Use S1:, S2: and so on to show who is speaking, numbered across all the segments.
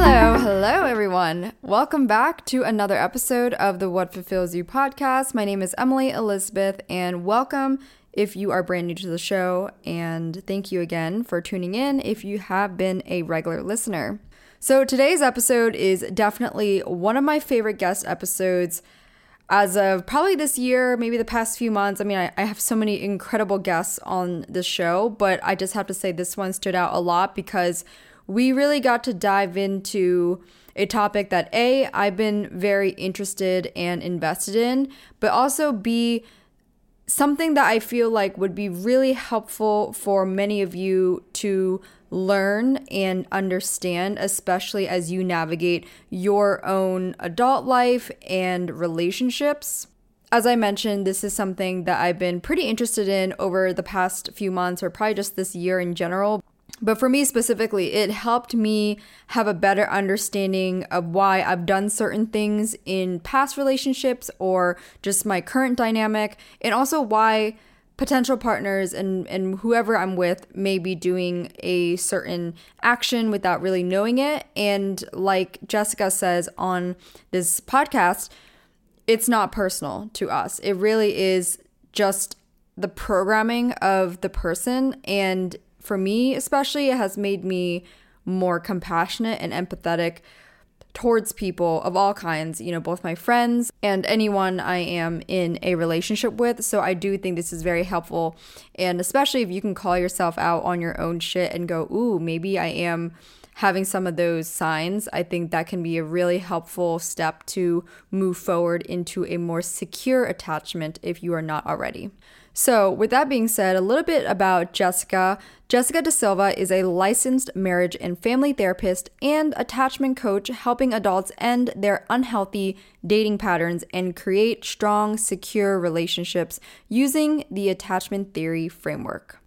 S1: Hello, hello everyone. Welcome back to another episode of the What Fulfills You podcast. My name is Emily Elizabeth, and welcome if you are brand new to the show. And thank you again for tuning in if you have been a regular listener. So, today's episode is definitely one of my favorite guest episodes as of probably this year, maybe the past few months. I mean, I, I, have so many incredible guests on this show, but I just have to say this one stood out a lot because we really got to dive into a topic that A, I've been very interested and invested in, but also B, something that I feel like would be really helpful for many of you to learn and understand, especially as you navigate your own adult life and relationships. As I mentioned, this is something that I've been pretty interested in over the past few months, or probably just this year in general. But for me specifically, it helped me have a better understanding of why I've done certain things in past relationships or just my current dynamic, and also why potential partners and, and whoever I'm with may be doing a certain action without really knowing it. And like Jessica says on this podcast, it's not personal to us. It really is just the programming of the person and for me especially, it has made me more compassionate and empathetic towards people of all kinds, you know, both my friends and anyone I am in a relationship with. So I do think this is very helpful. And especially if you can call yourself out on your own shit and go, ooh, maybe I am having some of those signs, I think that can be a really helpful step to move forward into a more secure attachment if you are not already. So, with that being said, a little bit about Jessica. Jessica De Silva is a licensed marriage and family therapist and attachment coach, helping adults end their unhealthy dating patterns and create strong, secure relationships using the attachment theory framework.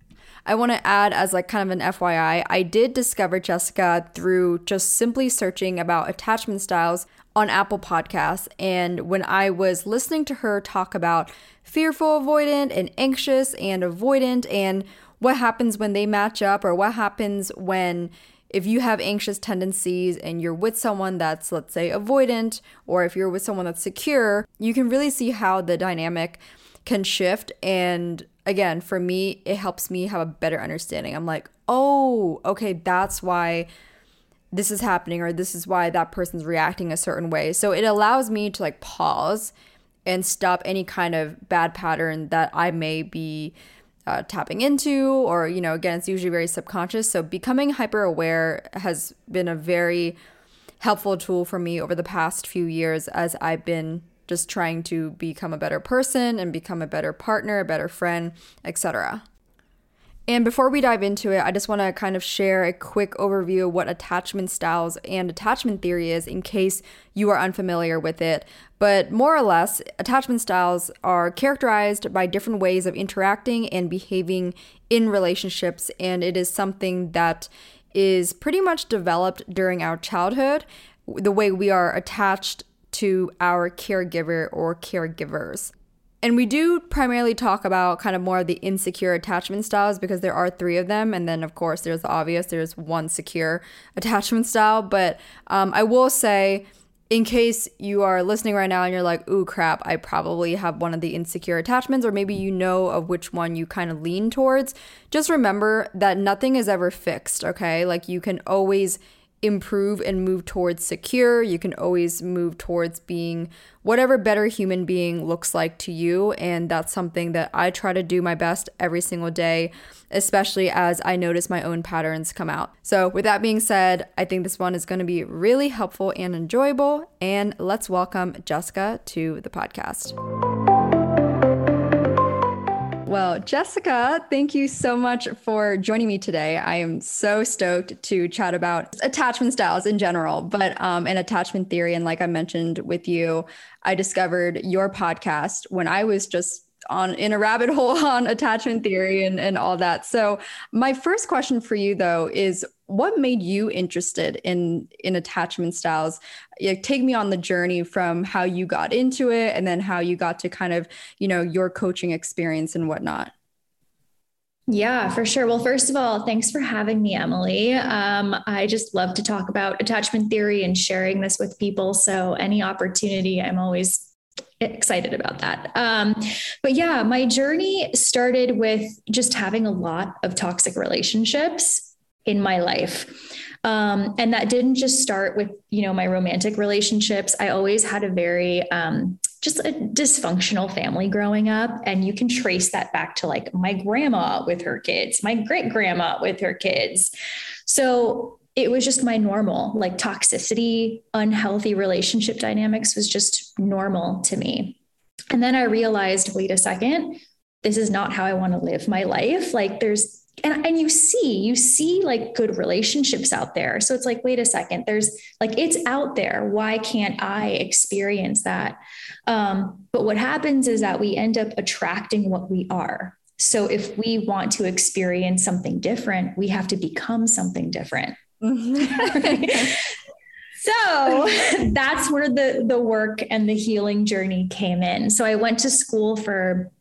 S1: I want to add as like kind of an FYI, I did discover Jessica through just simply searching about attachment styles on Apple Podcasts. And when I was listening to her talk about fearful avoidant and anxious and avoidant and what happens when they match up or what happens when if you have anxious tendencies and you're with someone that's let's say avoidant or if you're with someone that's secure you can really see how the dynamic can shift. And again for me it helps me have a better understanding i'm like oh okay that's why this is happening or this is why that person's reacting a certain way so it allows me to like pause and stop any kind of bad pattern that I may be uh, tapping into, or, you know, again, it's usually very subconscious. So becoming hyper aware has been a very helpful tool for me over the past few years as I've been just trying to become a better person and become a better partner, a better friend, etc. And before we dive into it, I just want to kind of share a quick overview of what attachment styles and attachment theory is in case you are unfamiliar with it. But more or less, attachment styles are characterized by different ways of interacting and behaving in relationships, and it is something that is pretty much developed during our childhood, the way we are attached to our caregiver or caregivers. And we do primarily talk about kind of more of the insecure attachment styles because there are three of them. And then, of course, there's the obvious, there's one secure attachment style. But um, I will say, in case you are listening right now and you're like, ooh, crap, I probably have one of the insecure attachments, or maybe you know of which one you kind of lean towards, just remember that nothing is ever fixed, okay? Like you can always improve and move towards secure. You can always move towards being whatever better human being looks like to you. And that's something that I try to do my best every single day, especially as I notice my own patterns come out. So, with that being said, I think this one is going to be really helpful and enjoyable. And let's welcome Jessica to the podcast. Well, Jessica, thank you so much for joining me today. I am so stoked to chat about attachment styles in general, but um, and attachment theory. And like I mentioned with you, I discovered your podcast when I was just on in a rabbit hole on attachment theory and, and all that. So my first question for you though is what made you interested in in attachment styles like, take me on the journey from how you got into it and then how you got to kind of you know your coaching experience and whatnot
S2: yeah, for sure. Well, first of all, thanks for having me, Emily. Um, I just love to talk about attachment theory and sharing this with people. So, any opportunity, I'm always excited about that. Um, but yeah, my journey started with just having a lot of toxic relationships in my life. Um, and that didn't just start with, you know, my romantic relationships. I always had a very, um, just a dysfunctional family growing up. And you can trace that back to like my grandma with her kids, my great grandma with her kids. So it was just my normal, like toxicity, unhealthy relationship dynamics was just normal to me. And then I realized, wait a second, this is not how I want to live my life. Like there's and and you see you see like good relationships out there. So it's like wait a second there's like it's out there. Why can't i experience that? Um, but what happens is that we end up attracting what we are. So if we want to experience something different we have to become something different. So that's where the the work and the healing journey came in. So i went to school for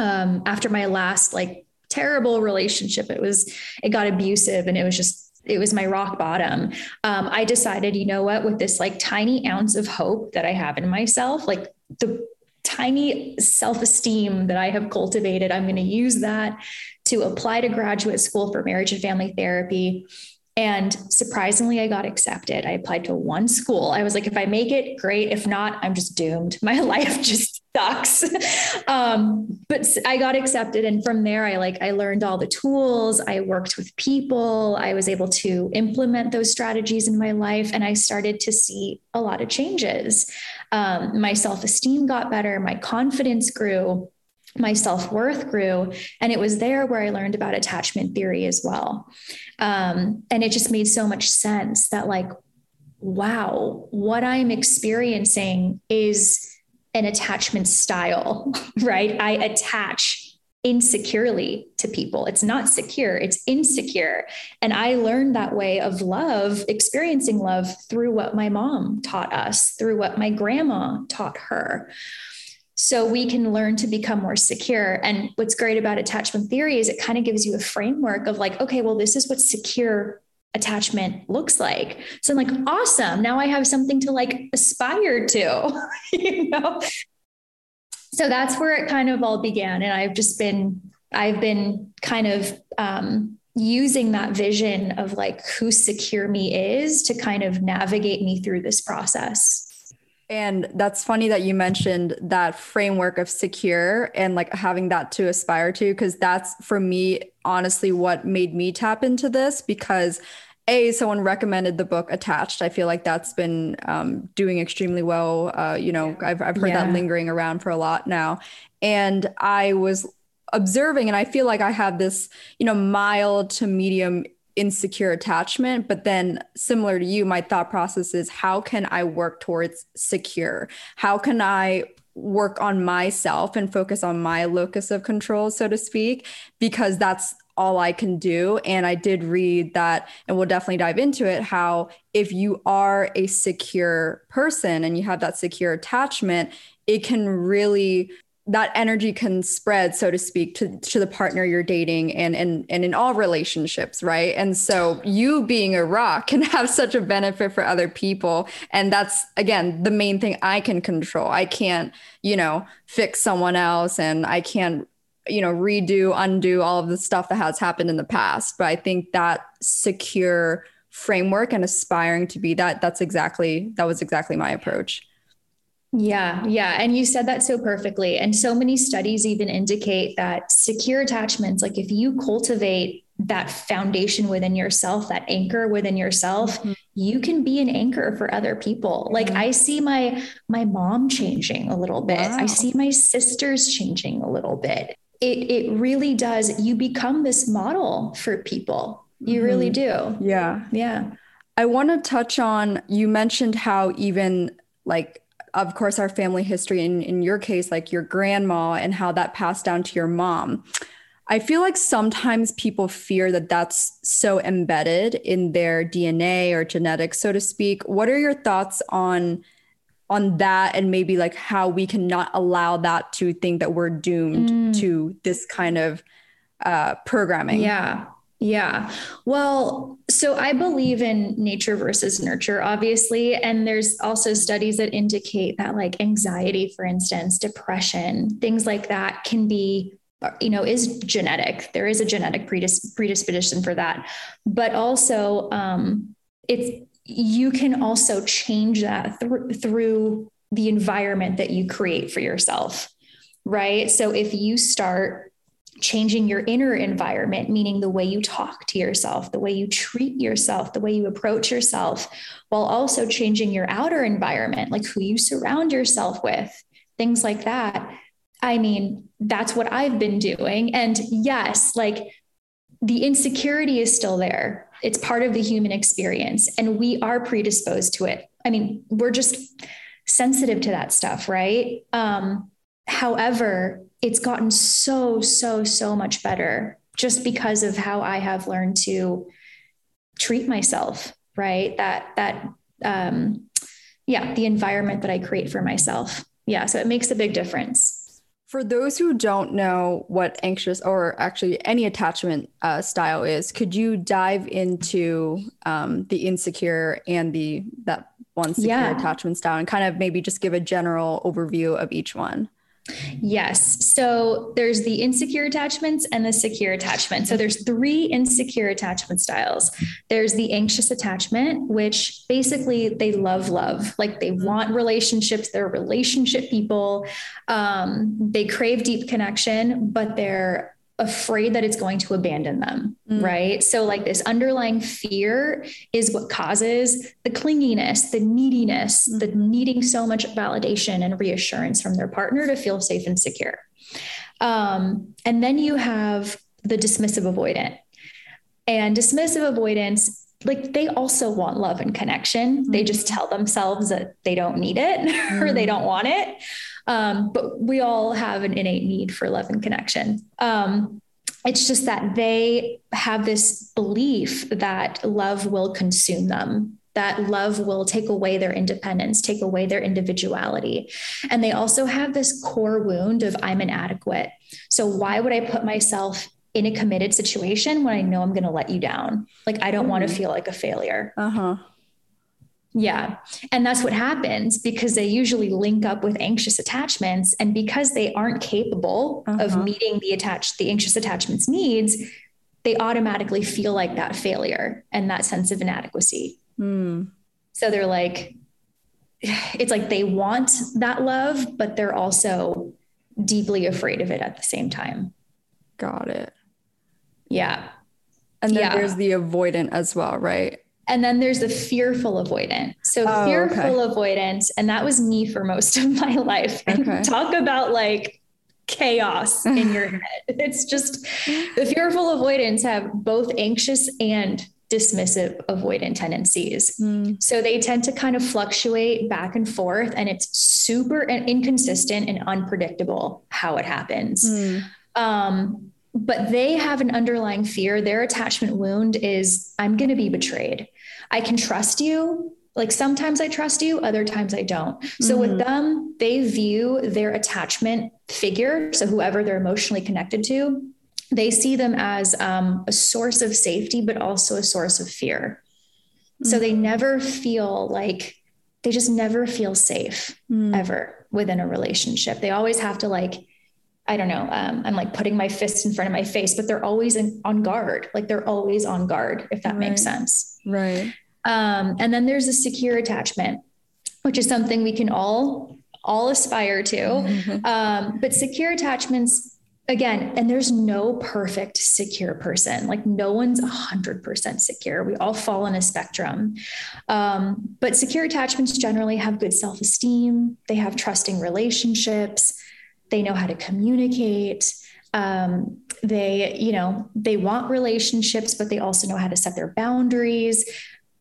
S2: um, after my last like terrible relationship. It was, it got abusive and it was just, it was my rock bottom. Um, I decided, you know what, with this like tiny ounce of hope that I have in myself, like the tiny self esteem that I have cultivated, I'm going to use that to apply to graduate school for marriage and family therapy And surprisingly, I got accepted. I applied to one school. I was like, if I make it, great. If not, I'm just doomed. My life just sucks. um, but I got accepted. And from there, I like, I learned all the tools. I worked with people. I was able to implement those strategies in my life. And I started to see a lot of changes. Um, my self esteem got better. My confidence grew my self worth grew. And it was there where I learned about attachment theory as well. Um, and it just made so much sense that, like, wow, what I'm experiencing is an attachment style, right? I attach insecurely to people. It's not secure, it's insecure. And I learned that way of love, experiencing love through what my mom taught us, through what my grandma taught her so we can learn to become more secure and what's great about attachment theory is it kind of gives you a framework of like okay well this is what secure attachment looks like. So i'm like awesome. Now i have something to like aspire to you know? So that's where it kind of all began. And i've just been i've been kind of um, using that vision of like who secure me is to kind of navigate me through this process
S1: and that's funny that you mentioned that framework of secure and like having that to aspire to, because that's for me, honestly, what made me tap into this because a someone recommended the book attached. I feel like that's been um, doing extremely well. Uh, you know i've, I've heard yeah. that lingering around for a lot now. And i was observing and i feel like i have this you know mild to medium insecure attachment. But then, similar to you, my thought process is how can I work towards secure? How can I work on myself and focus on my locus of control, so to speak, because that's all I can do. And I did read that, and we'll definitely dive into it how if you are a secure person and you have that secure attachment, it can really that energy can spread so to speak to, to the partner you're dating and, and and in all relationships right? And so you being a rock can have such a benefit for other people. And that's again the main thing i can control. I can't you know fix someone else and i can't you know redo undo all of the stuff that has happened in the past. But i think that secure framework and aspiring to be that that's exactly that was exactly my approach
S2: yeah, yeah. And you said that so perfectly. And so many studies even indicate that secure attachments, like if you cultivate that foundation within yourself, that anchor within yourself, mm-hmm. you can be an anchor for other people. Mm-hmm. Like I see my my mom changing a little bit. Wow. I see my sisters changing a little bit. It it really does. You become this model for people. You mm-hmm. really do.
S1: Yeah.
S2: Yeah.
S1: I want to touch on you mentioned how even like of course, our family history, in, in your case, like your grandma and how that passed down to your mom. I feel like sometimes people fear that that's so embedded in their DNA or genetics, so to speak. What are your thoughts on on that and maybe like how we cannot allow that to think that we're doomed mm. to this kind of uh, programming?
S2: Yeah. Yeah. Well, so I believe in nature versus nurture, obviously. And there's also studies that indicate that, like anxiety, for instance, depression, things like that can be, you know, is genetic. There is a genetic predis- predisposition for that. But also, um, it's, you can also change that th- through the environment that you create for yourself. Right. So if you start changing your inner environment, meaning the way you talk to yourself, the way you treat yourself, the way you approach yourself, while also changing your outer environment, like who you surround yourself with, things like that. I mean, that's what I've been doing. And yes, like the insecurity is still there. It's part of the human experience, and we are predisposed to it. I mean, we're just sensitive to that stuff, right? Um, however, it's gotten so, so, so much better just because of how I have learned to treat myself, right? That, that, um, yeah, the environment that I create for myself. Yeah. So it makes a big difference.
S1: For those who don't know what anxious or actually any attachment uh, style is, could you dive into um, the insecure and the that one secure yeah. attachment style and kind of maybe just give a general overview of each one?
S2: Yes. So there's the insecure attachments and the secure attachment. So there's three insecure attachment styles. There's the anxious attachment, which basically they love love, like they want relationships. They're relationship people. Um, they crave deep connection, but they're afraid that it's going to abandon them, mm. right? So, like this underlying fear is what causes the clinginess, the neediness, mm. the needing so much validation and reassurance from their partner to feel safe and secure. Um, and then you have the dismissive avoidant. And dismissive avoidance like they also want love and connection. Mm-hmm. They just tell themselves that they don't need it mm-hmm. or they don't want it. Um, but we all have an innate need for love and connection. Um, it's just that they have this belief that love will consume them, that love will take away their independence, take away their individuality. And they also have this core wound of I'm inadequate. So why would I put myself in a committed situation when I know I'm going to let you down? Like I don't mm-hmm. want to feel like a failure. Uh-huh. Yeah. And that's what happens because they usually link up with anxious attachments. And because they aren't capable uh-huh. of meeting the attached, the anxious attachments needs, they automatically feel like that failure and that sense of inadequacy. Mm. So they're like, it's like they want that love, but they're also deeply afraid of it at the same time.
S1: Got it.
S2: Yeah.
S1: And then yeah. there's the avoidant as well, right?
S2: And then there's the fearful avoidant. So oh, fearful okay. avoidance, and that was me for most of my life. Okay. talk about like chaos in your head. It's just the fearful avoidants have both anxious and dismissive avoidant tendencies. Mm. So they tend to kind of fluctuate back and forth, and it's super inconsistent and unpredictable how it happens. Mm. Um, but they have an underlying fear. Their attachment wound is I'm going to be betrayed. I can trust you. Like sometimes I trust you, other times I don't. So mm-hmm. with them, they view their attachment figure, so whoever they're emotionally connected to, they see them as um, a source of safety, but also a source of fear. Mm-hmm. So they mm-hmm. never feel like they just never feel safe mm-hmm. ever within a relationship. They always have to like I don't know, um, I'm like putting my fist in front of my face, but they're always in, on guard. Like they're always on guard, if that right. makes sense.
S1: Right.
S2: Um, and then there's a secure attachment, which is something we can all all aspire to. Mm-hmm. Um, but secure attachments, again, and there's no perfect secure person. Like no one's a hundred percent secure. We all fall on a spectrum. Um, but secure attachments generally have good self-esteem. They have trusting relationships they know how to communicate. Um, they you know they want relationships but they also know how to set their boundaries.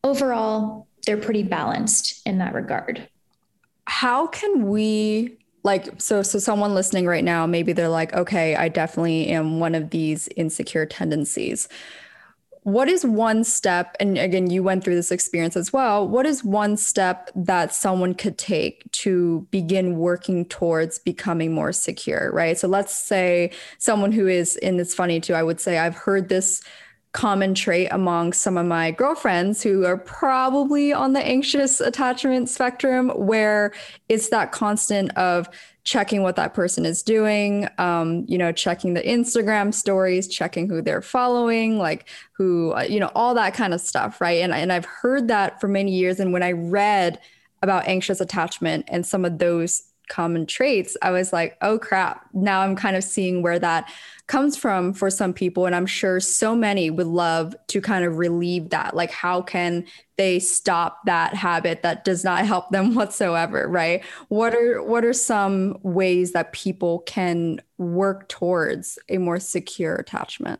S2: Overall they're pretty balanced in that regard.
S1: How can we like so so someone listening right now maybe they're like okay i definitely am one of these insecure tendencies what is one step and again you went through this experience as well what is one step that someone could take to begin working towards becoming more secure right? So let's say someone who is and it's funny too i would say i've heard this common trait among some of my girlfriends who are probably on the anxious attachment spectrum where it's that constant of checking what that person is doing, um, you know, checking the Instagram stories, checking who they're following, like who, uh, you know, all that kind of stuff, right? And and I've heard that for many years. And when I read about anxious attachment and some of those common traits, I was like, oh crap! Now I'm kind of seeing where that comes from for some people. And I'm sure so many would love to kind of relieve that. Like, how can they stop that habit that does not help them whatsoever? Right. What are what are some ways that people can work towards a more secure attachment?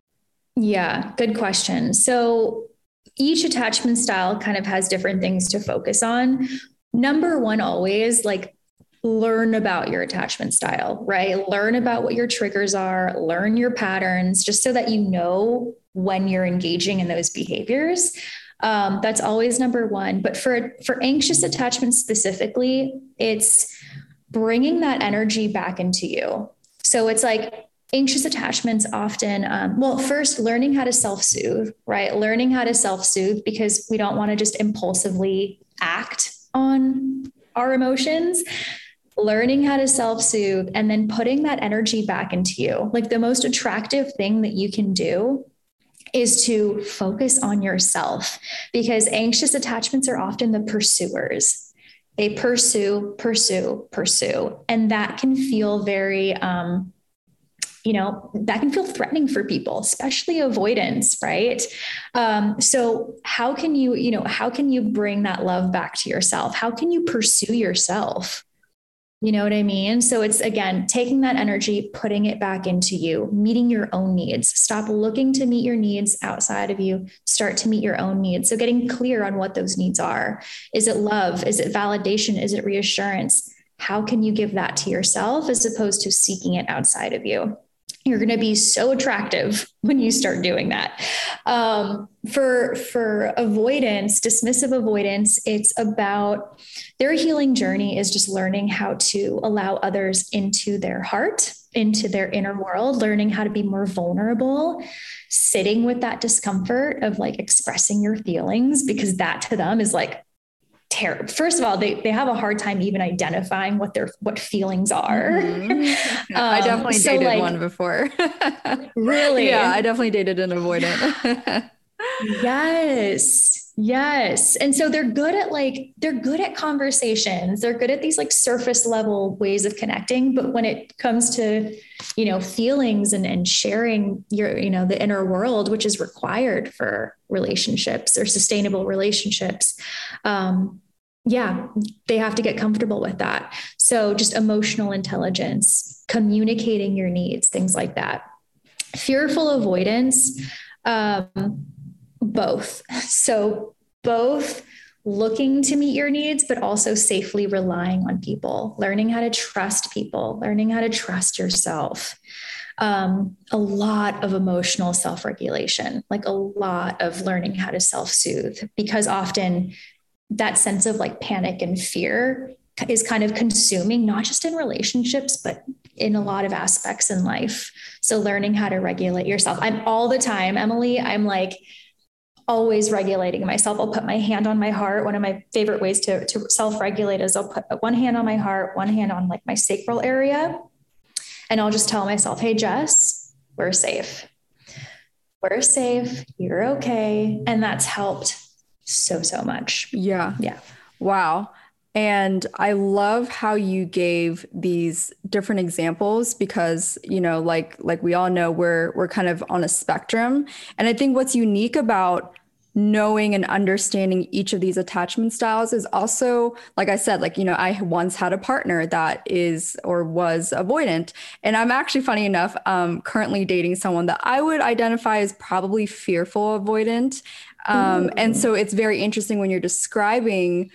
S2: Yeah, good question. So each attachment style kind of has different things to focus on. Number one, always like learn about your attachment style, right? Learn about what your triggers are, learn your patterns, just so that you know when you're engaging in those behaviors. Um, that's always number one. But for for anxious attachment specifically, it's bringing that energy back into you. So it's like anxious attachments often um, well first learning how to self-soothe right? Learning how to self-soothe because we don't want to just impulsively act on our emotions. Learning how to self-soothe and then putting that energy back into you. Like the most attractive thing that you can do is to focus on yourself because anxious attachments are often the pursuers. They pursue pursue pursue and that can feel very um, you know that can feel threatening for people especially avoidance right? Um, so how can you you know how can you bring that love back to yourself? How can you pursue yourself? You know what i mean? So it's again taking that energy putting it back into you meeting your own needs. Stop looking to meet your needs outside of you. Start to meet your own needs. So getting clear on what those needs are. Is it love? Is it validation? Is it reassurance? How can you give that to yourself as opposed to seeking it outside of you you're going to be so attractive when you start doing that. Um, for for avoidance dismissive avoidance it's about their healing journey is just learning how to allow others into their heart into their inner world learning how to be more vulnerable sitting with that discomfort of like expressing your feelings because that to them is like terrible. First of all, they, they have a hard time even identifying what their what feelings are.
S1: Mm-hmm. um, I definitely so dated like, one before.
S2: really?
S1: Yeah, I definitely dated an avoidant.
S2: yes. Yes. And so they're good at like, they're good at conversations. They're good at these like surface level ways of connecting. But when it comes to, you know, feelings and, and sharing your, you know, the inner world, which is required for relationships or sustainable relationships, um, yeah, they have to get comfortable with that. So just emotional intelligence, communicating your needs, things like that. Fearful avoidance, um, both. So, both looking to meet your needs, but also safely relying on people, learning how to trust people, learning how to trust yourself. Um, a lot of emotional self regulation, like a lot of learning how to self soothe, because often that sense of like panic and fear is kind of consuming, not just in relationships, but in a lot of aspects in life. So, learning how to regulate yourself. I'm all the time, Emily, I'm like, always regulating myself. I'll put my hand on my heart. One of my favorite ways to, to self-regulate is I'll put one hand on my heart, one hand on like my sacral area. And I'll just tell myself, hey, Jess, we're safe. We're safe. You're okay. And that's helped so, so much.
S1: Yeah.
S2: Yeah.
S1: Wow. And I love how you gave these different examples because, you know, like like we all know we're we're kind of on a spectrum. And I think what's unique about knowing and understanding each of these attachment styles is also like i said like you know i once had a partner that is or was avoidant and i'm actually funny enough um, currently dating someone that i would identify as probably fearful avoidant um, and so it's very interesting when you're describing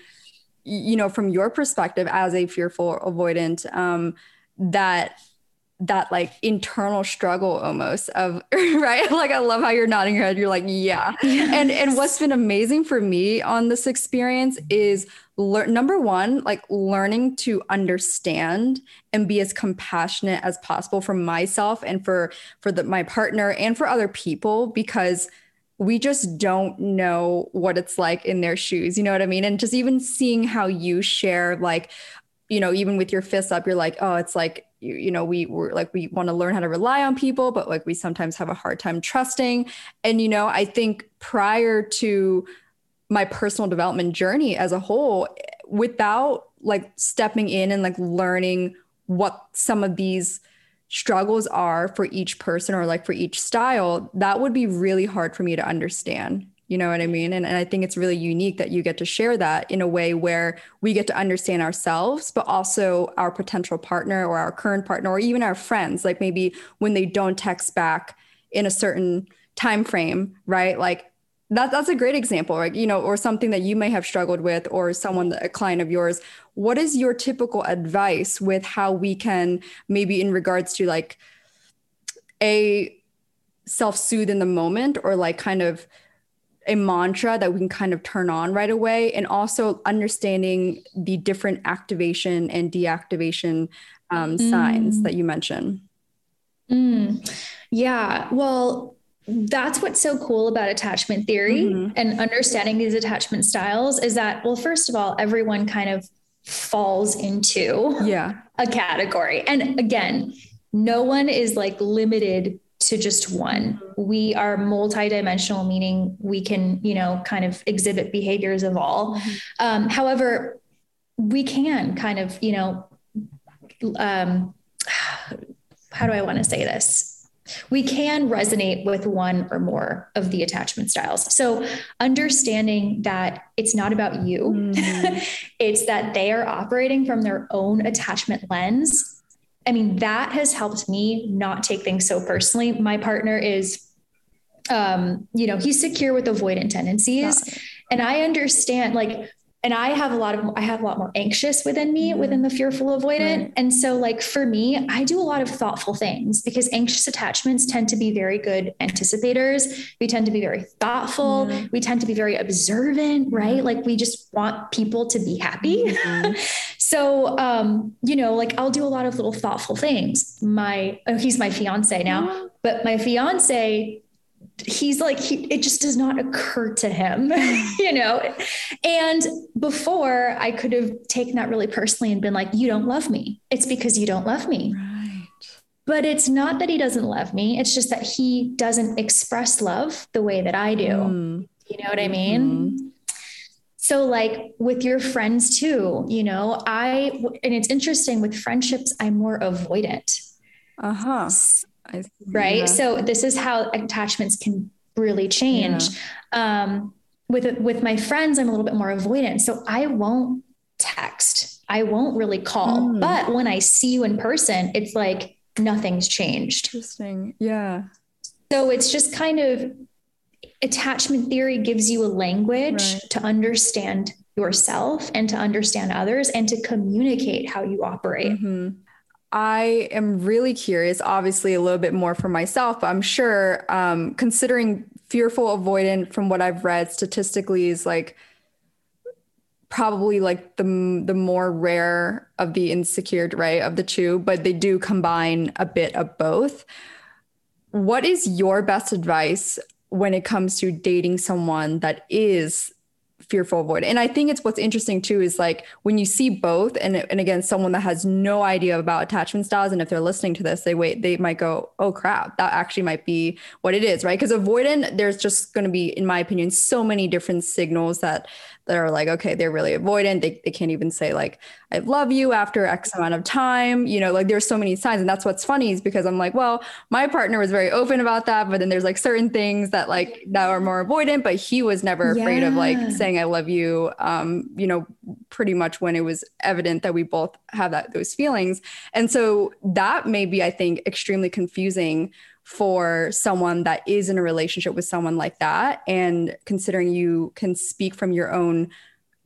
S1: you know, from your perspective as a fearful avoidant, um, that that like internal struggle almost of right? Like i love how you're nodding your head. You're like yeah. Yes. and and what's been amazing for me on this experience is learn number one like learning to understand and be as compassionate as possible for myself and for for the, my partner and for other people because we just don't know what it's like in their shoes you know what i mean? And just even seeing how you share like you know even with your fists up you're like oh it's like you, you know we were like we want to learn how to rely on people but like we sometimes have a hard time trusting. And you know i think prior to my personal development journey as a whole without like stepping in and like learning what some of these struggles are for each person or like for each style that would be really hard for me to understand you know what I mean? And, and I think it's really unique that you get to share that in a way where we get to understand ourselves, but also our potential partner or our current partner or even our friends. Like maybe when they don't text back in a certain time frame, right? Like that, that's a great example, right? You know, or something that you may have struggled with, or someone, a client of yours. What is your typical advice with how we can maybe in regards to like a self-soothe in the moment or like kind of a mantra that we can kind of turn on right away and also understanding the different activation and deactivation um, mm. signs that you mentioned
S2: mm. yeah well that's what's so cool about attachment theory mm-hmm. and understanding these attachment styles is that well first of all everyone kind of falls into
S1: yeah
S2: a category and again no one is like limited to just one. We are multidimensional, meaning we can, you know, kind of exhibit behaviors of all. Mm-hmm. Um, however, we can kind of, you know, um, how do I want to say this? We can resonate with one or more of the attachment styles. So, understanding that it's not about you, mm-hmm. it's that they are operating from their own attachment lens I mean, that has helped me not take things so personally. My partner is, um, you know, he's secure with avoidant tendencies. And I understand, like, and I have a lot of I have a lot more anxious within me mm-hmm. within the fearful avoidant. Right. And so like for me, I do a lot of thoughtful things because anxious attachments tend to be very good anticipators. We tend to be very thoughtful. Mm-hmm. We tend to be very observant, right? Like we just want people to be happy. Mm-hmm. so um, you know, like I'll do a lot of little thoughtful things. My oh, he's my fiance now, but my fiance he's like he, it just does not occur to him you know? And before i could have taken that really personally and been like you don't love me. It's because you don't love me. Right. But it's not that he doesn't love me. It's just that he doesn't express love the way that i do. Mm. you know what i mean? Mm. so like with your friends too you know i and it's interesting with friendships i'm more avoidant.
S1: Uh-huh
S2: right? So this is how attachments can really change. Yeah. Um, with with my friends, I'm a little bit more avoidant, so I won't text. I won't really call. Mm. But when I see you in person, it's like nothing's changed.
S1: Interesting. Yeah.
S2: So it's just kind of attachment theory gives you a language right. to understand yourself and to understand others and to communicate how you operate. Mm-hmm.
S1: I am really curious, obviously, a little bit more for myself, but I'm sure um, considering fearful avoidant from what I've read statistically is like probably like the the more rare of the insecure right of the two but they do combine a bit of both. What is your best advice when it comes to dating someone that is fearful avoid. And i think it's what's interesting too is like when you see both and, and again someone that has no idea about attachment styles and if they're listening to this they wait they might go oh crap that actually might be what it is right? Because avoidant there's just going to be in my opinion so many different signals that that are like, okay, they're really avoidant. They, they can't even say like, I love you after X amount of time. You know, like there's so many signs. And that's what's funny is because I'm like, well, my partner was very open about that. But then there's like certain things that like that are more avoidant, but he was never afraid yeah. of like saying I love you. Um, you know, pretty much when it was evident that we both have that those feelings. And so that may be, I think, extremely confusing for someone that is in a relationship with someone like that and considering you can speak from your own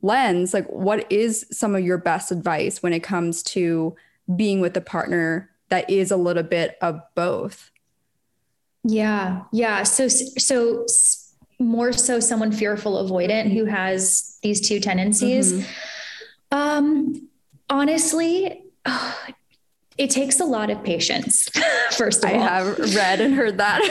S1: lens like what is some of your best advice when it comes to being with a partner that is a little bit of both.
S2: Yeah. Yeah. So, so more so someone fearful avoidant who has these two tendencies. Mm-hmm. Um, honestly, oh, it takes a lot of patience. First of
S1: I
S2: all,
S1: I have read and heard that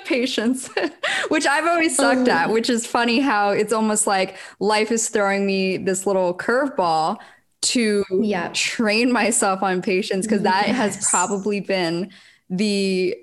S1: patience, which I've always sucked oh. at, which is funny how it's almost like life is throwing me this little curveball to yeah. train myself on patience because that has probably been the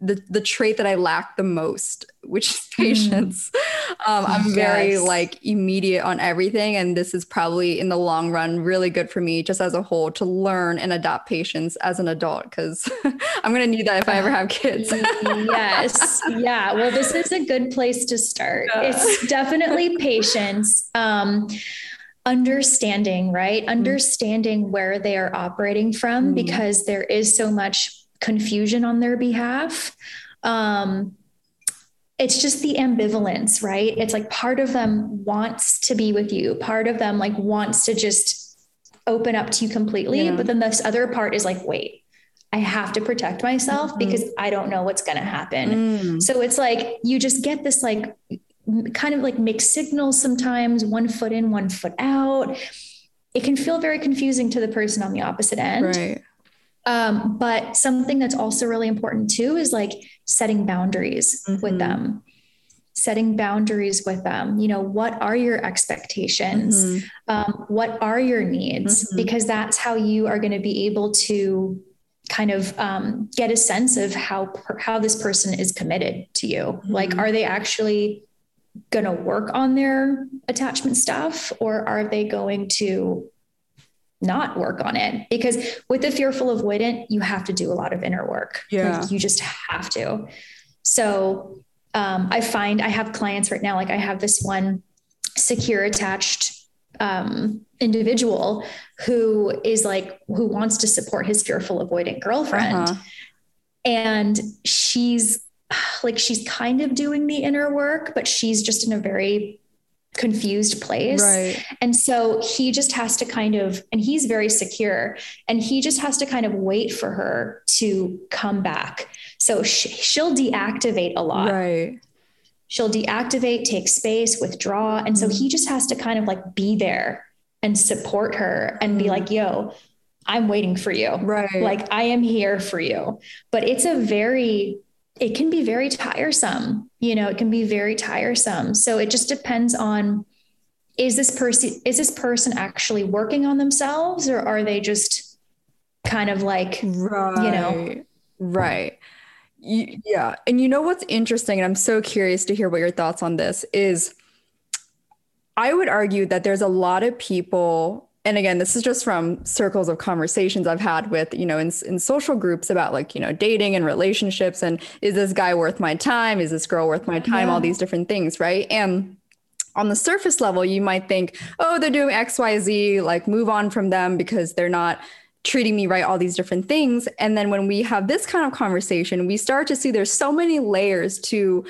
S1: the the trait that I lack the most, which is patience. Mm. Um, I'm yes. very like immediate on everything, and this is probably in the long run really good for me, just as a whole, to learn and adopt patience as an adult because I'm gonna need that if I ever have kids.
S2: yes, yeah. Well, this is a good place to start. Yeah. It's definitely patience. Um, understanding, right? Mm. Understanding where they are operating from mm. because there is so much confusion on their behalf. Um, it's just the ambivalence, right? It's like part of them wants to be with you, part of them like wants to just open up to you completely. Yeah. But then this other part is like, wait, I have to protect myself mm-hmm. because I don't know what's going to happen. Mm. So it's like you just get this like kind of like mixed signals sometimes, one foot in, one foot out. It can feel very confusing to the person on the opposite end.
S1: Right.
S2: Um, but something that's also really important too is like setting boundaries mm-hmm. with them setting boundaries with them you know what are your expectations mm-hmm. um, what are your needs mm-hmm. because that's how you are going to be able to kind of um, get a sense of how how this person is committed to you mm-hmm. like are they actually going to work on their attachment stuff or are they going to not work on it. Because with the fearful avoidant you have to do a lot of inner work.
S1: Yeah.
S2: like you just have to. So um, i find i have clients right now like i have this one secure attached um, individual who is like who wants to support his fearful avoidant girlfriend. Uh-huh. and she's like she's kind of doing the inner work but she's just in a very confused place.
S1: Right.
S2: And so he just has to kind of, and he's very secure, and he just has to kind of wait for her to come back. So sh- she'll deactivate a lot.
S1: Right.
S2: She'll deactivate, take space, withdraw. And so he just has to kind of like be there and support her and be mm-hmm. like, yo, I'm waiting for you.
S1: Right.
S2: Like I am here for you. But it's a very it can be very tiresome. You know, it can be very tiresome. So it just depends on is this person is this person actually working on themselves or are they just kind of like right. you know
S1: right yeah and you know what's interesting and i'm so curious to hear what your thoughts on this is i would argue that there's a lot of people and again this is just from circles of conversations i've had with you know in, in social groups about like you know dating and relationships and is this guy worth my time? Is this girl worth my time? Yeah. all these different things right? And on the surface level you might think oh they're doing xyz like move on from them because they're not treating me right all these different things. And then when we have this kind of conversation we start to see there's so many layers to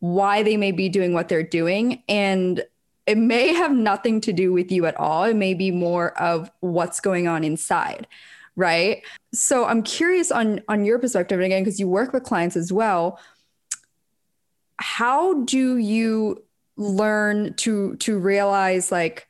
S1: why they may be doing what they're doing. And it may have nothing to do with you at all. It may be more of what's going on inside, right? So I'm curious on on your perspective and again because you work with clients as well. How do you learn to to realize like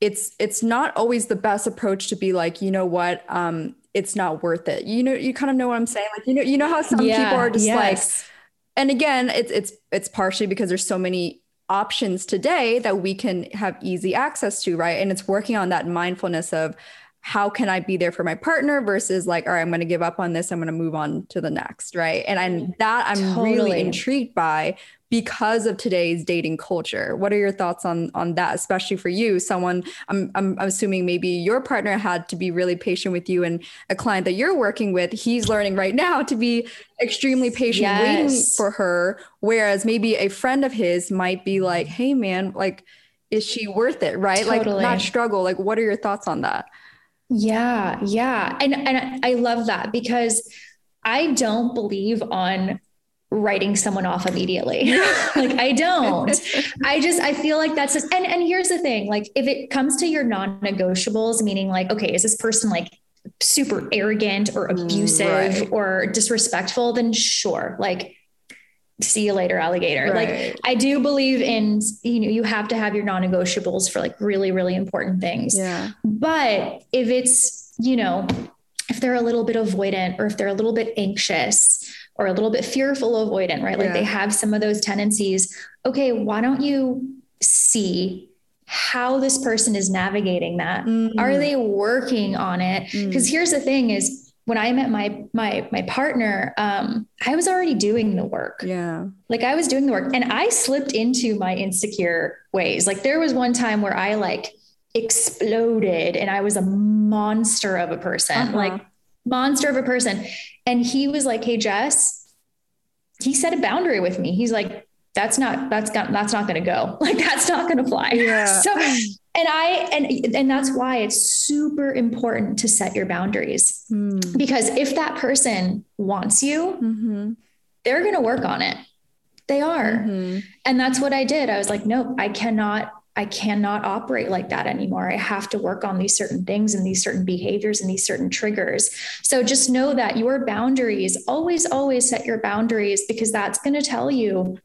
S1: it's it's not always the best approach to be like, you know what, um, it's not worth it. You know, you kind of know what I'm saying. Like, you know, you know how some yeah, people are just yes. like, and again, it's it's it's partially because there's so many options today that we can have easy access to, right? And it's working on that mindfulness of how can I be there for my partner versus like, all right, I'm going to give up on this. I'm going to move on to the next. Right. And, and mm-hmm. that I'm totally. really intrigued by because of today's dating culture. What are your thoughts on on that, especially for you? Someone I'm I'm assuming maybe your partner had to be really patient with you, and a client that you're working with, he's learning right now to be extremely patient, yes. waiting for her. Whereas maybe a friend of his might be mm-hmm. like, "Hey, man, like." Is she worth it? Right. Totally. Like not struggle. Like, what are your thoughts on that?
S2: Yeah, yeah. And and I love that because I don't believe on writing someone off immediately. like I don't. I just I feel like that's just and and here's the thing, like if it comes to your non-negotiables meaning like okay, is this person like super arrogant or mm, abusive
S1: Right.
S2: or disrespectful, then sure, like see you later, alligator.
S1: Right.
S2: Like I do believe in, you know, you have to have your non-negotiables for like really, really important things.
S1: Yeah.
S2: But if it's, you know, if they're a little bit avoidant or if they're a little bit anxious or a little bit fearful avoidant, right? Like
S1: Yeah.
S2: they have some of those tendencies. Okay, why don't you see how this person is navigating that?
S1: Mm.
S2: Are they working on it?
S1: Mm.
S2: Because here's the thing is when I met my my my partner, um, I was already doing the work.
S1: Yeah.
S2: Like I was doing the work and I slipped into my insecure ways. Like there was one time where I like exploded and I was a monster of a person,
S1: Uh-huh.
S2: like monster of a person. And he was like, Hey, Jess, he set a boundary with me. He's like, that's not, that's not, that's not going to go. Like, that's not going to fly.
S1: Yeah.
S2: So, and I, and, and that's why it's super important to set your boundaries
S1: Mm.
S2: because if that person wants you,
S1: Mhm.
S2: they're going to work on it. They are.
S1: Mhm.
S2: And that's what I did. I was like, nope, I cannot, I cannot operate like that anymore. I have to work on these certain things and these certain behaviors and these certain triggers. So just know that your boundaries, always, always set your boundaries because that's going to tell you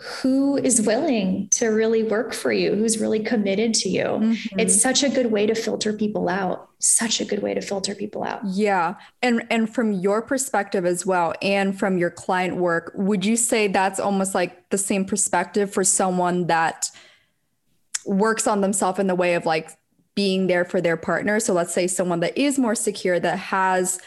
S2: who is willing to really work for you, who's really committed to you.
S1: Mhm.
S2: It's such a good way to filter people out. Such a good way to filter people out.
S1: Yeah. And and from your perspective as well and from your client work, would you say that's almost like the same perspective for someone that works on themselves in the way of like being there for their partner? So let's say someone that is more secure that has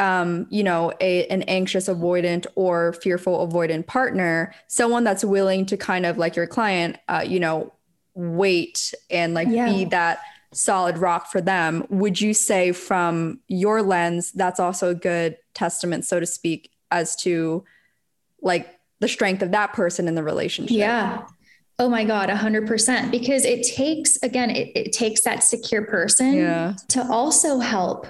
S1: um, you know, a an anxious avoidant or fearful avoidant partner, someone that's willing to kind of like your client, uh, you know, wait and like
S2: Yeah.
S1: be that solid rock for them. Would you say from your lens, that's also a good testament, so to speak, as to like the strength of that person in the relationship?
S2: Yeah. Oh my God, 100%. Because it takes, again, it, it takes that secure person
S1: Yeah.
S2: to also help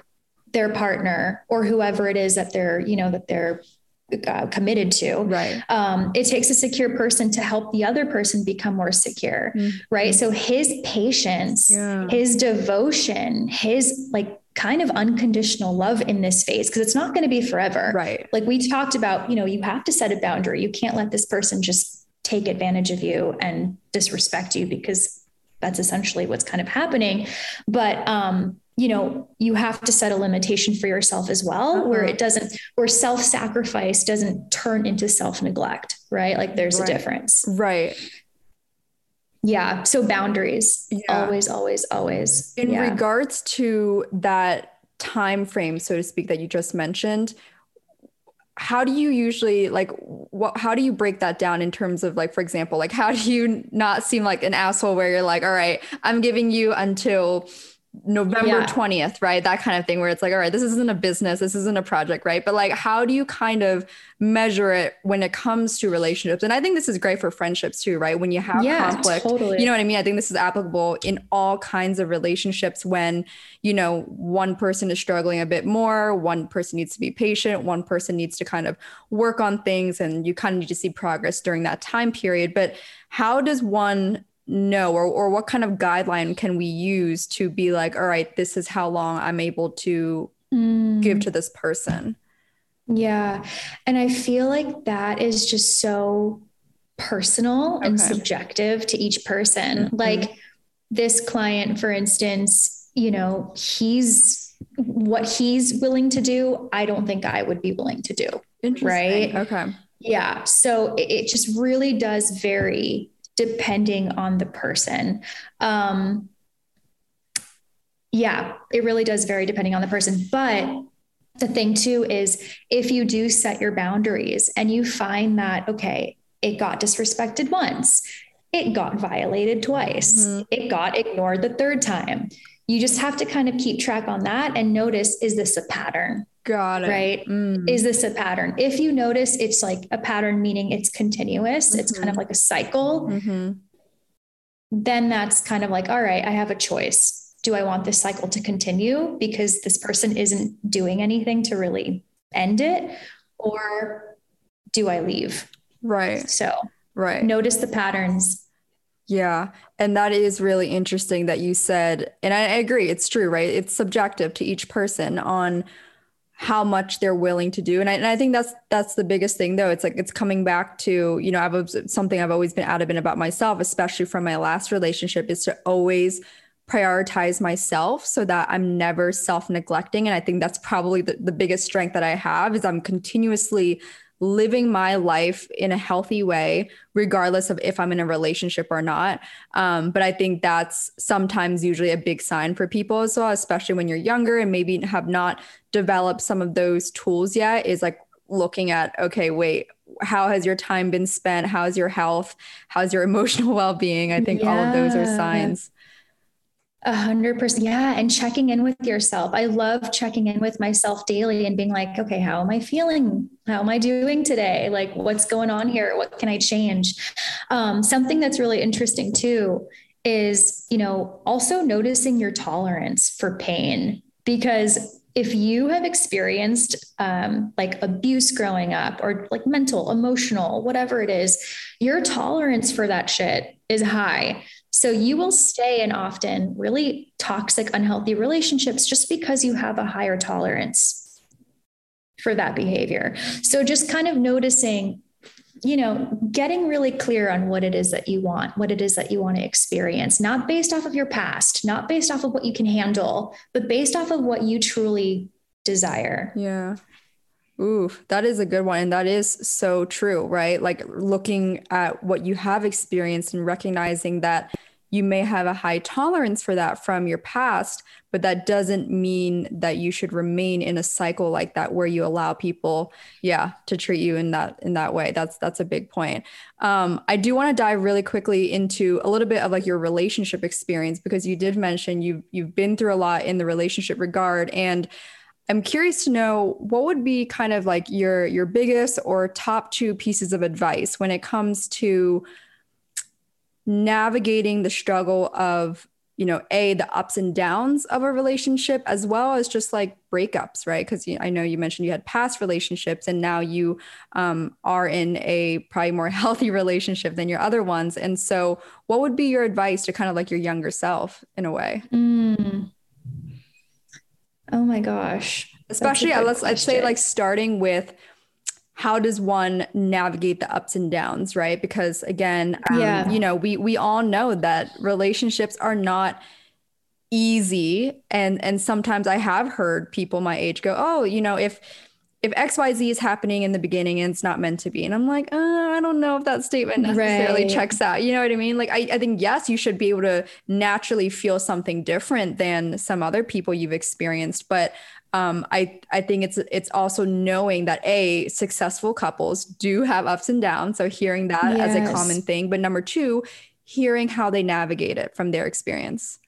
S2: their partner or whoever it is that they're, you know, that they're uh, committed to.
S1: Right.
S2: Um, it takes a secure person to help the other person become more secure,
S1: Mhm.
S2: right? So his patience,
S1: Yeah.
S2: his devotion, his like kind of unconditional love in this phase, because it's not going to be forever
S1: Right.
S2: like we talked about, you know, you have to set a boundary. You can't let this person just take advantage of you and disrespect you because that's essentially what's kind of happening. But um, you know, you have to set a limitation for yourself as well, where
S1: Uh-huh.
S2: it doesn't, where self-sacrifice doesn't turn into self-neglect, right? Like there's
S1: Right.
S2: a difference.
S1: Right.
S2: Yeah. So boundaries.
S1: Yeah.
S2: Always, always, always.
S1: In
S2: yeah.
S1: regards to that time frame, so to speak, that you just mentioned, how do you usually like what how do you break that down in terms of like for example like how do you not seem like an asshole where you're like all right i'm giving you until november
S2: Yeah.
S1: 20th right? That kind of thing where it's like all right this isn't a business this isn't a project right? But like how do you kind of measure it when it comes to relationships? And i think this is great for friendships too right? When you have
S2: Yeah,
S1: conflict
S2: totally.
S1: you know what i mean? I think this is applicable in all kinds of relationships when you know one person is struggling a bit more one person needs to be patient one person needs to kind of work on things and you kind of need to see progress during that time period. But how does one know or, or what kind of guideline can we use to be like all right this is how long i'm able to
S2: Mm.
S1: give to this person
S2: Yeah. And I feel like that is just so personal and subjective to each person.
S1: Mhm.
S2: Like this client, for instance, you know, he's what he's willing to do, I don't think I would be willing to do.
S1: Interesting.
S2: Right.
S1: okay
S2: Yeah. So it, it just really does vary depending on the person. Um, yeah, it really does vary depending on the person. But the thing too is if you do set your boundaries and you find that, okay, it got disrespected once, it got violated twice,
S1: Mhm.
S2: it got ignored the third time. You just have to kind of keep track on that and notice is this a pattern?
S1: Got it
S2: Right.
S1: Mm.
S2: is this a pattern? If you notice it's like a pattern, meaning it's continuous, it's kind of like a cycle,
S1: Mhm.
S2: then that's kind of like, all right, I have a choice. Do I want this cycle to continue because this person isn't doing anything to really end it? Or do I leave?
S1: right
S2: So
S1: right
S2: notice the patterns.
S1: Yeah. And that is really interesting that you said, and I agree, it's true, right? It's subjective to each person on how much they're willing to do. And I, and I think that's that's the biggest thing though. It's like it's coming back to, you know, I've something I've always been adamant about myself, especially from my last relationship, is to always prioritize myself so that I'm never self-neglecting. And I think that's probably the, the biggest strength that I have is I'm continuously living my life in a healthy way, regardless of if I'm in a relationship or not. Um, but I think that's sometimes usually a big sign for people as well, especially when you're younger and maybe have not developed some of those tools yet, is like looking at, okay, wait, how has your time been spent? How's your health? How's your emotional well being? I think yeah. all of those are signs.
S2: A hundred percent. Yeah. And checking in with yourself. I love checking in with myself daily and being like, okay, how am I feeling? How am I doing today? Like, what's going on here? What can I change? Um, something that's really interesting too is, you know, also noticing your tolerance for pain because if you have experienced um, like abuse growing up or like mental, emotional, whatever it is, your tolerance for that shit is high. So you will stay in often really toxic, unhealthy relationships just because you have a higher tolerance for that behavior. So just kind of noticing, you know, getting really clear on what it is that you want, what it is that you want to experience, not based off of your past, not based off of what you can handle, but based off of what you truly desire.
S1: Yeah. Ooh, that is a good one. And that is so true, right? Like looking at what you have experienced and recognizing that you may have a high tolerance for that from your past, but that doesn't mean that you should remain in a cycle like that where you allow people, yeah, to treat you in that in that way. That's that's a big point. Um, I do want to dive really quickly into a little bit of like your relationship experience because you did mention you've you've been through a lot in the relationship regard and I'm curious to know what would be kind of like your your biggest or top two pieces of advice when it comes to navigating the struggle of you know a the ups and downs of a relationship as well as just like breakups right? Because i know you mentioned you had past relationships and now you um, are in a probably more healthy relationship than your other ones. And so what would be your advice to kind of like your younger self in a way?
S2: Mm. Oh my gosh.
S1: Especially, let's I'd say like starting with how does one navigate the ups and downs, right? Because again, um, yeah. you know, we we all know that relationships are not easy and and sometimes I have heard people my age go, "Oh, you know, if if XYZ is happening in the beginning and it's not meant to be. And I'm like, uh, I don't know if that statement necessarily right. checks out. You know what I mean? Like, I, I think, yes, you should be able to naturally feel something different than some other people you've experienced. But um, I, I think it's it's also knowing that a successful couples do have ups and downs. So hearing that yes. as a common thing. But number two, hearing how they navigate it from their experience.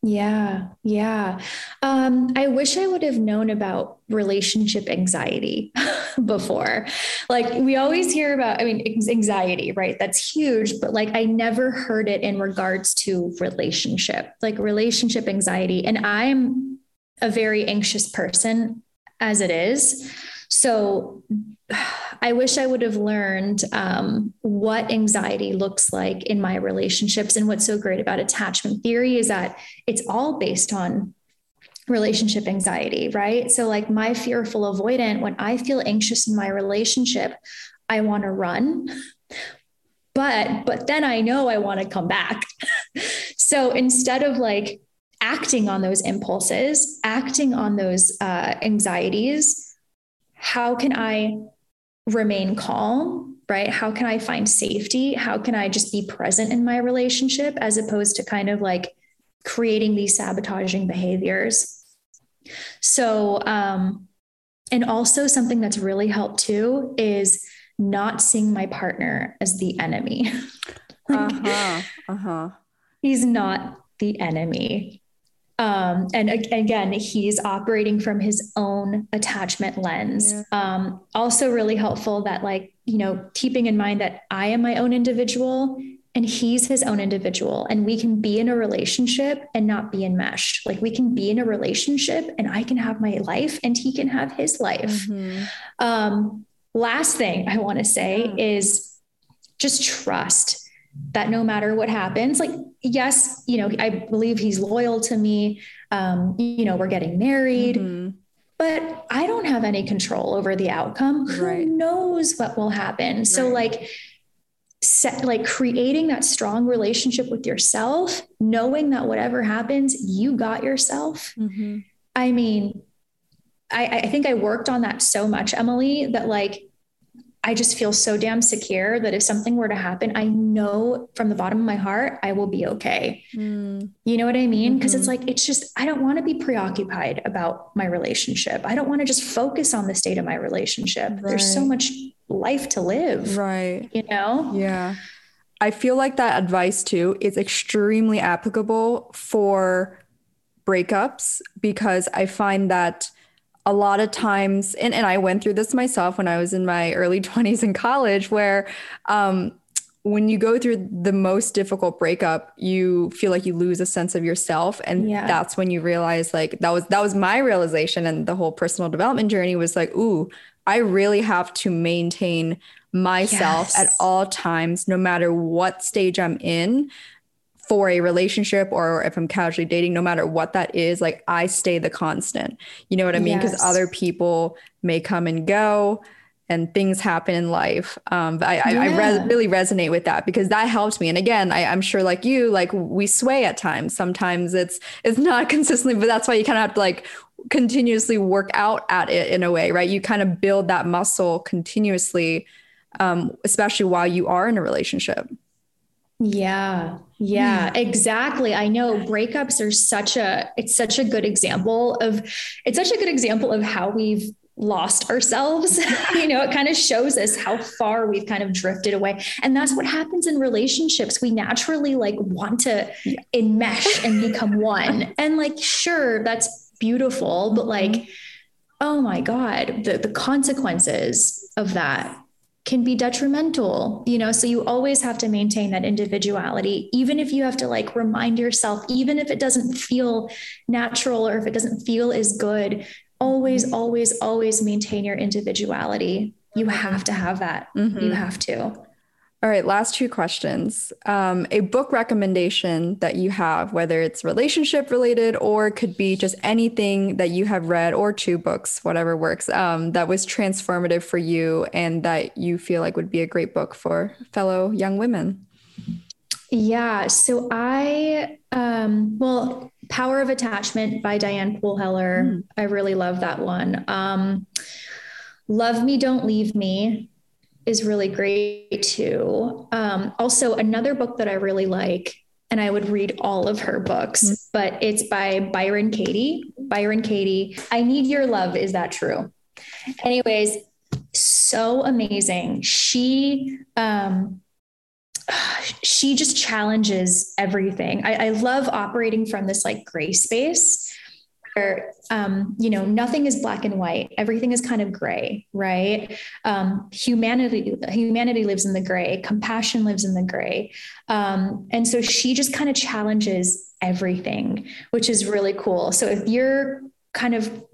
S2: Yeah, yeah. Um, I wish I would have known about relationship anxiety before. Like, we always hear about, I mean, anxiety, right? That's huge, but like, I never heard it in regards to relationship, like relationship anxiety. And I'm a very anxious person as it is. So I wish I would have learned um, what anxiety looks like in my relationships. And what's so great about attachment theory is that it's all based on relationship anxiety, right? So, like my fearful avoidant, when I feel anxious in my relationship, I want to run. But, but then I know I want to come back. so instead of like acting on those impulses, acting on those uh, anxieties, how can I remain calm? Right? How can I find safety? How can I just be present in my relationship as opposed to kind of like creating these sabotaging behaviors? So, um, and also something that's really helped too is not seeing my partner as the enemy. like, uh-huh. Uh-huh. He's not the enemy. Um, and again, he's operating from his own attachment lens. Yeah. Um, also, really helpful that, like, you know, keeping in mind that I am my own individual and he's his own individual, and we can be in a relationship and not be enmeshed. Like, we can be in a relationship and I can have my life and he can have his life. Mm-hmm. Um, last thing I want to say yeah. is just trust that no matter what happens, like, yes, you know, I believe he's loyal to me. Um, you know, we're getting married. Mm-hmm. But I don't have any control over the outcome. Right. Who knows what will happen? Right. So, like, set like creating that strong relationship with yourself, knowing that whatever happens, you got yourself. Mm-hmm. I mean, I, I think I worked on that so much, Emily, that like I just feel so damn secure that if something were to happen, I know from the bottom of my heart, I will be okay. Mm. You know what I mean? Because mm-hmm. it's like, it's just, I don't want to be preoccupied about my relationship. I don't want to just focus on the state of my relationship. Right. There's so much life to live.
S1: Right.
S2: You know?
S1: Yeah. I feel like that advice too is extremely applicable for breakups because I find that a lot of times, and, and I went through this myself when I was in my early 20s in college, where um, when you go through the most difficult breakup, you feel like you lose a sense of yourself. And yeah. that's when you realize like that was that was my realization and the whole personal development journey was like, ooh, I really have to maintain myself yes. at all times, no matter what stage I'm in for a relationship or if I'm casually dating, no matter what that is, like I stay the constant. You know what I mean? Because yes. other people may come and go and things happen in life. Um, but I, yeah. I, I res- really resonate with that because that helped me. And again, I, I'm sure like you, like we sway at times. Sometimes it's it's not consistently, but that's why you kind of have to like continuously work out at it in a way, right? You kind of build that muscle continuously, um, especially while you are in a relationship.
S2: Yeah. Yeah, exactly. I know breakups are such a it's such a good example of it's such a good example of how we've lost ourselves. you know, it kind of shows us how far we've kind of drifted away. And that's what happens in relationships. We naturally like want to enmesh and become one. And like sure, that's beautiful, but like mm-hmm. oh my god, the the consequences of that can be detrimental, you know, so you always have to maintain that individuality, even if you have to like remind yourself, even if it doesn't feel natural or if it doesn't feel as good, always, always, always maintain your individuality. You have to have that. Mm-hmm. You have to.
S1: All right, last two questions. Um, a book recommendation that you have, whether it's relationship related or could be just anything that you have read, or two books, whatever works, um, that was transformative for you and that you feel like would be a great book for fellow young women.
S2: Yeah. So I, um, well, Power of Attachment by Diane Poole Heller. Mm. I really love that one. Um, Love Me, Don't Leave Me is really great too. Um, also, another book that I really like, and I would read all of her books, mm-hmm. but it's by Byron Katie. Byron Katie, I Need Your Love. Is that true? Anyways, so amazing. She, um, she just challenges everything. I, I love operating from this like gray space um, you know nothing is black and white. Everything is kind of gray right? Um, humanity humanity lives in the gray. Compassion lives in the gray. Um, and so she just kind of challenges everything which is really cool. So if you're kind of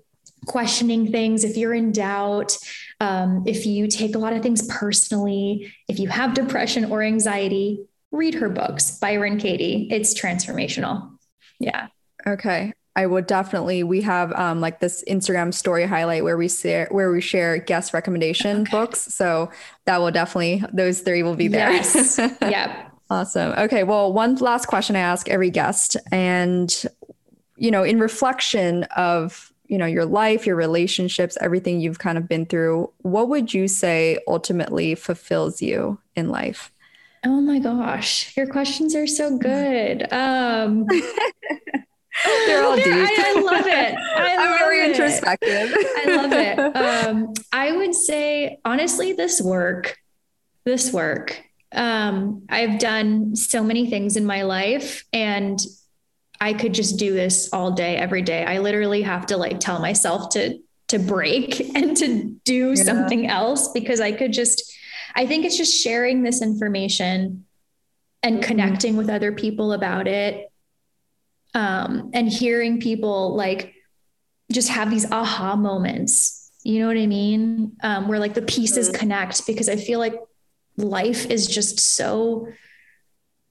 S2: questioning things if you're in doubt um, if you take a lot of things personally if you have depression or anxiety read her books. Byron katie it's transformational. Yeah.
S1: Okay I would definitely. We have um, like this Instagram story highlight where we share where we share guest recommendation okay. books. So that will definitely those three will be there.
S2: Yes. yep.
S1: Awesome. Okay. Well, one last question I ask every guest, and you know, in reflection of you know your life, your relationships, everything you've kind of been through, what would you say ultimately fulfills you in life?
S2: Oh my gosh, your questions are so good. Um,
S1: They're all deep.
S2: I, I love it. I
S1: am very it. introspective.
S2: I love it. Um, I would say, honestly, this work, this work. Um, I've done so many things in my life, and I could just do this all day, every day. I literally have to like tell myself to to break and to do yeah. something else because I could just. I think it's just sharing this information and mm-hmm. connecting with other people about it um, and hearing people like just have these aha moments you know what i mean um, where like the pieces mm-hmm. connect because i feel like life is just so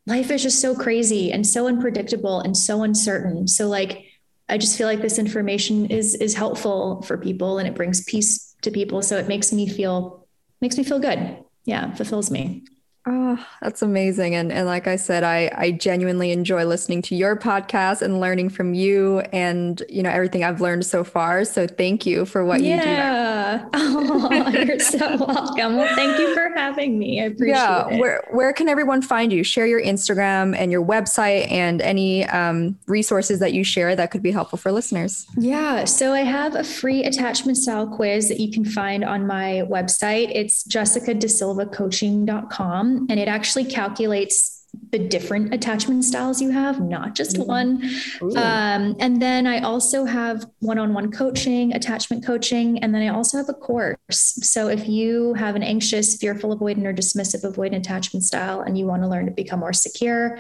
S2: life is just so crazy and so unpredictable and so uncertain. So like I just feel like this information is is helpful for people and it brings peace to people. So it makes me feel makes me feel good. Yeah, fulfills me.
S1: Oh, that's amazing. And and like I said, I I genuinely enjoy listening to your podcast and learning from you and you know everything I've learned so far. So thank you for what
S2: yeah.
S1: you do.
S2: Yeah. Oh, you're so welcome. Well, thank you for having me. I appreciate yeah.
S1: it. Where where can everyone find you? Share your Instagram and your website and any um, resources that you share that could be helpful for listeners.
S2: Yeah. So I have a free attachment style quiz that you can find on my website. It's jessicadesilvacoaching.com and it actually calculates the different attachment styles you have, not just mm-hmm. one. Um, and then I also have one on one coaching, attachment coaching, and then I also have a course. So if you have an anxious, fearful, avoidant, or dismissive avoidant attachment style and you want to learn to become more secure,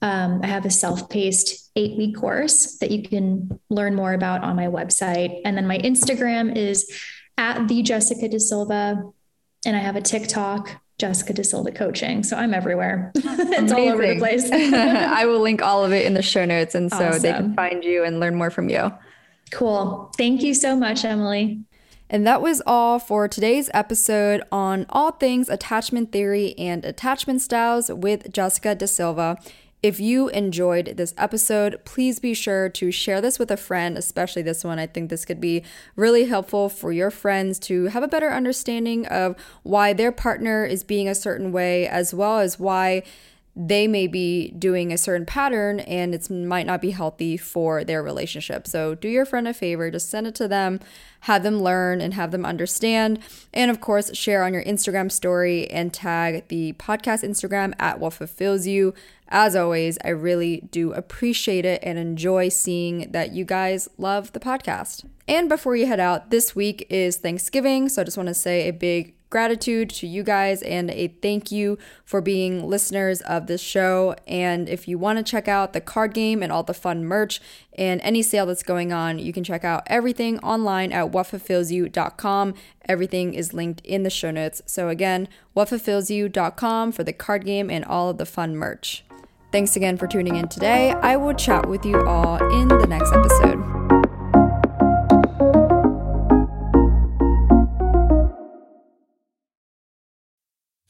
S2: um, I have a self paced eight week course that you can learn more about on my website. And then my Instagram is at the Jessica De Silva. And I have a TikTok Jessica De Silva coaching. So I'm everywhere. it's all over the place.
S1: I will link all of it in the show notes. And so awesome. they can find you and learn more from you.
S2: Cool. Thank you so much, Emily.
S1: And that was all for today's episode on all things attachment theory and attachment styles with Jessica De Silva. If you enjoyed this episode, please be sure to share this with a friend, especially this one. I think this could be really helpful for your friends to have a better understanding of why their partner is being a certain way, as well as why they may be doing a certain pattern and it might not be healthy for their relationship. So, do your friend a favor, just send it to them, have them learn and have them understand. And of course, share on your Instagram story and tag the podcast Instagram at what fulfills you. As always, I really do appreciate it and enjoy seeing that you guys love the podcast. And before you head out, this week is Thanksgiving. So, I just want to say a big gratitude to you guys and a thank you for being listeners of this show. And if you want to check out the card game and all the fun merch and any sale that's going on, you can check out everything online at whatfulfillsyou.com. Everything is linked in the show notes. So again, whatfulfillsyou.com for the card game and all of the fun merch. Thanks again for tuning in today. I will chat with you all in the next episode.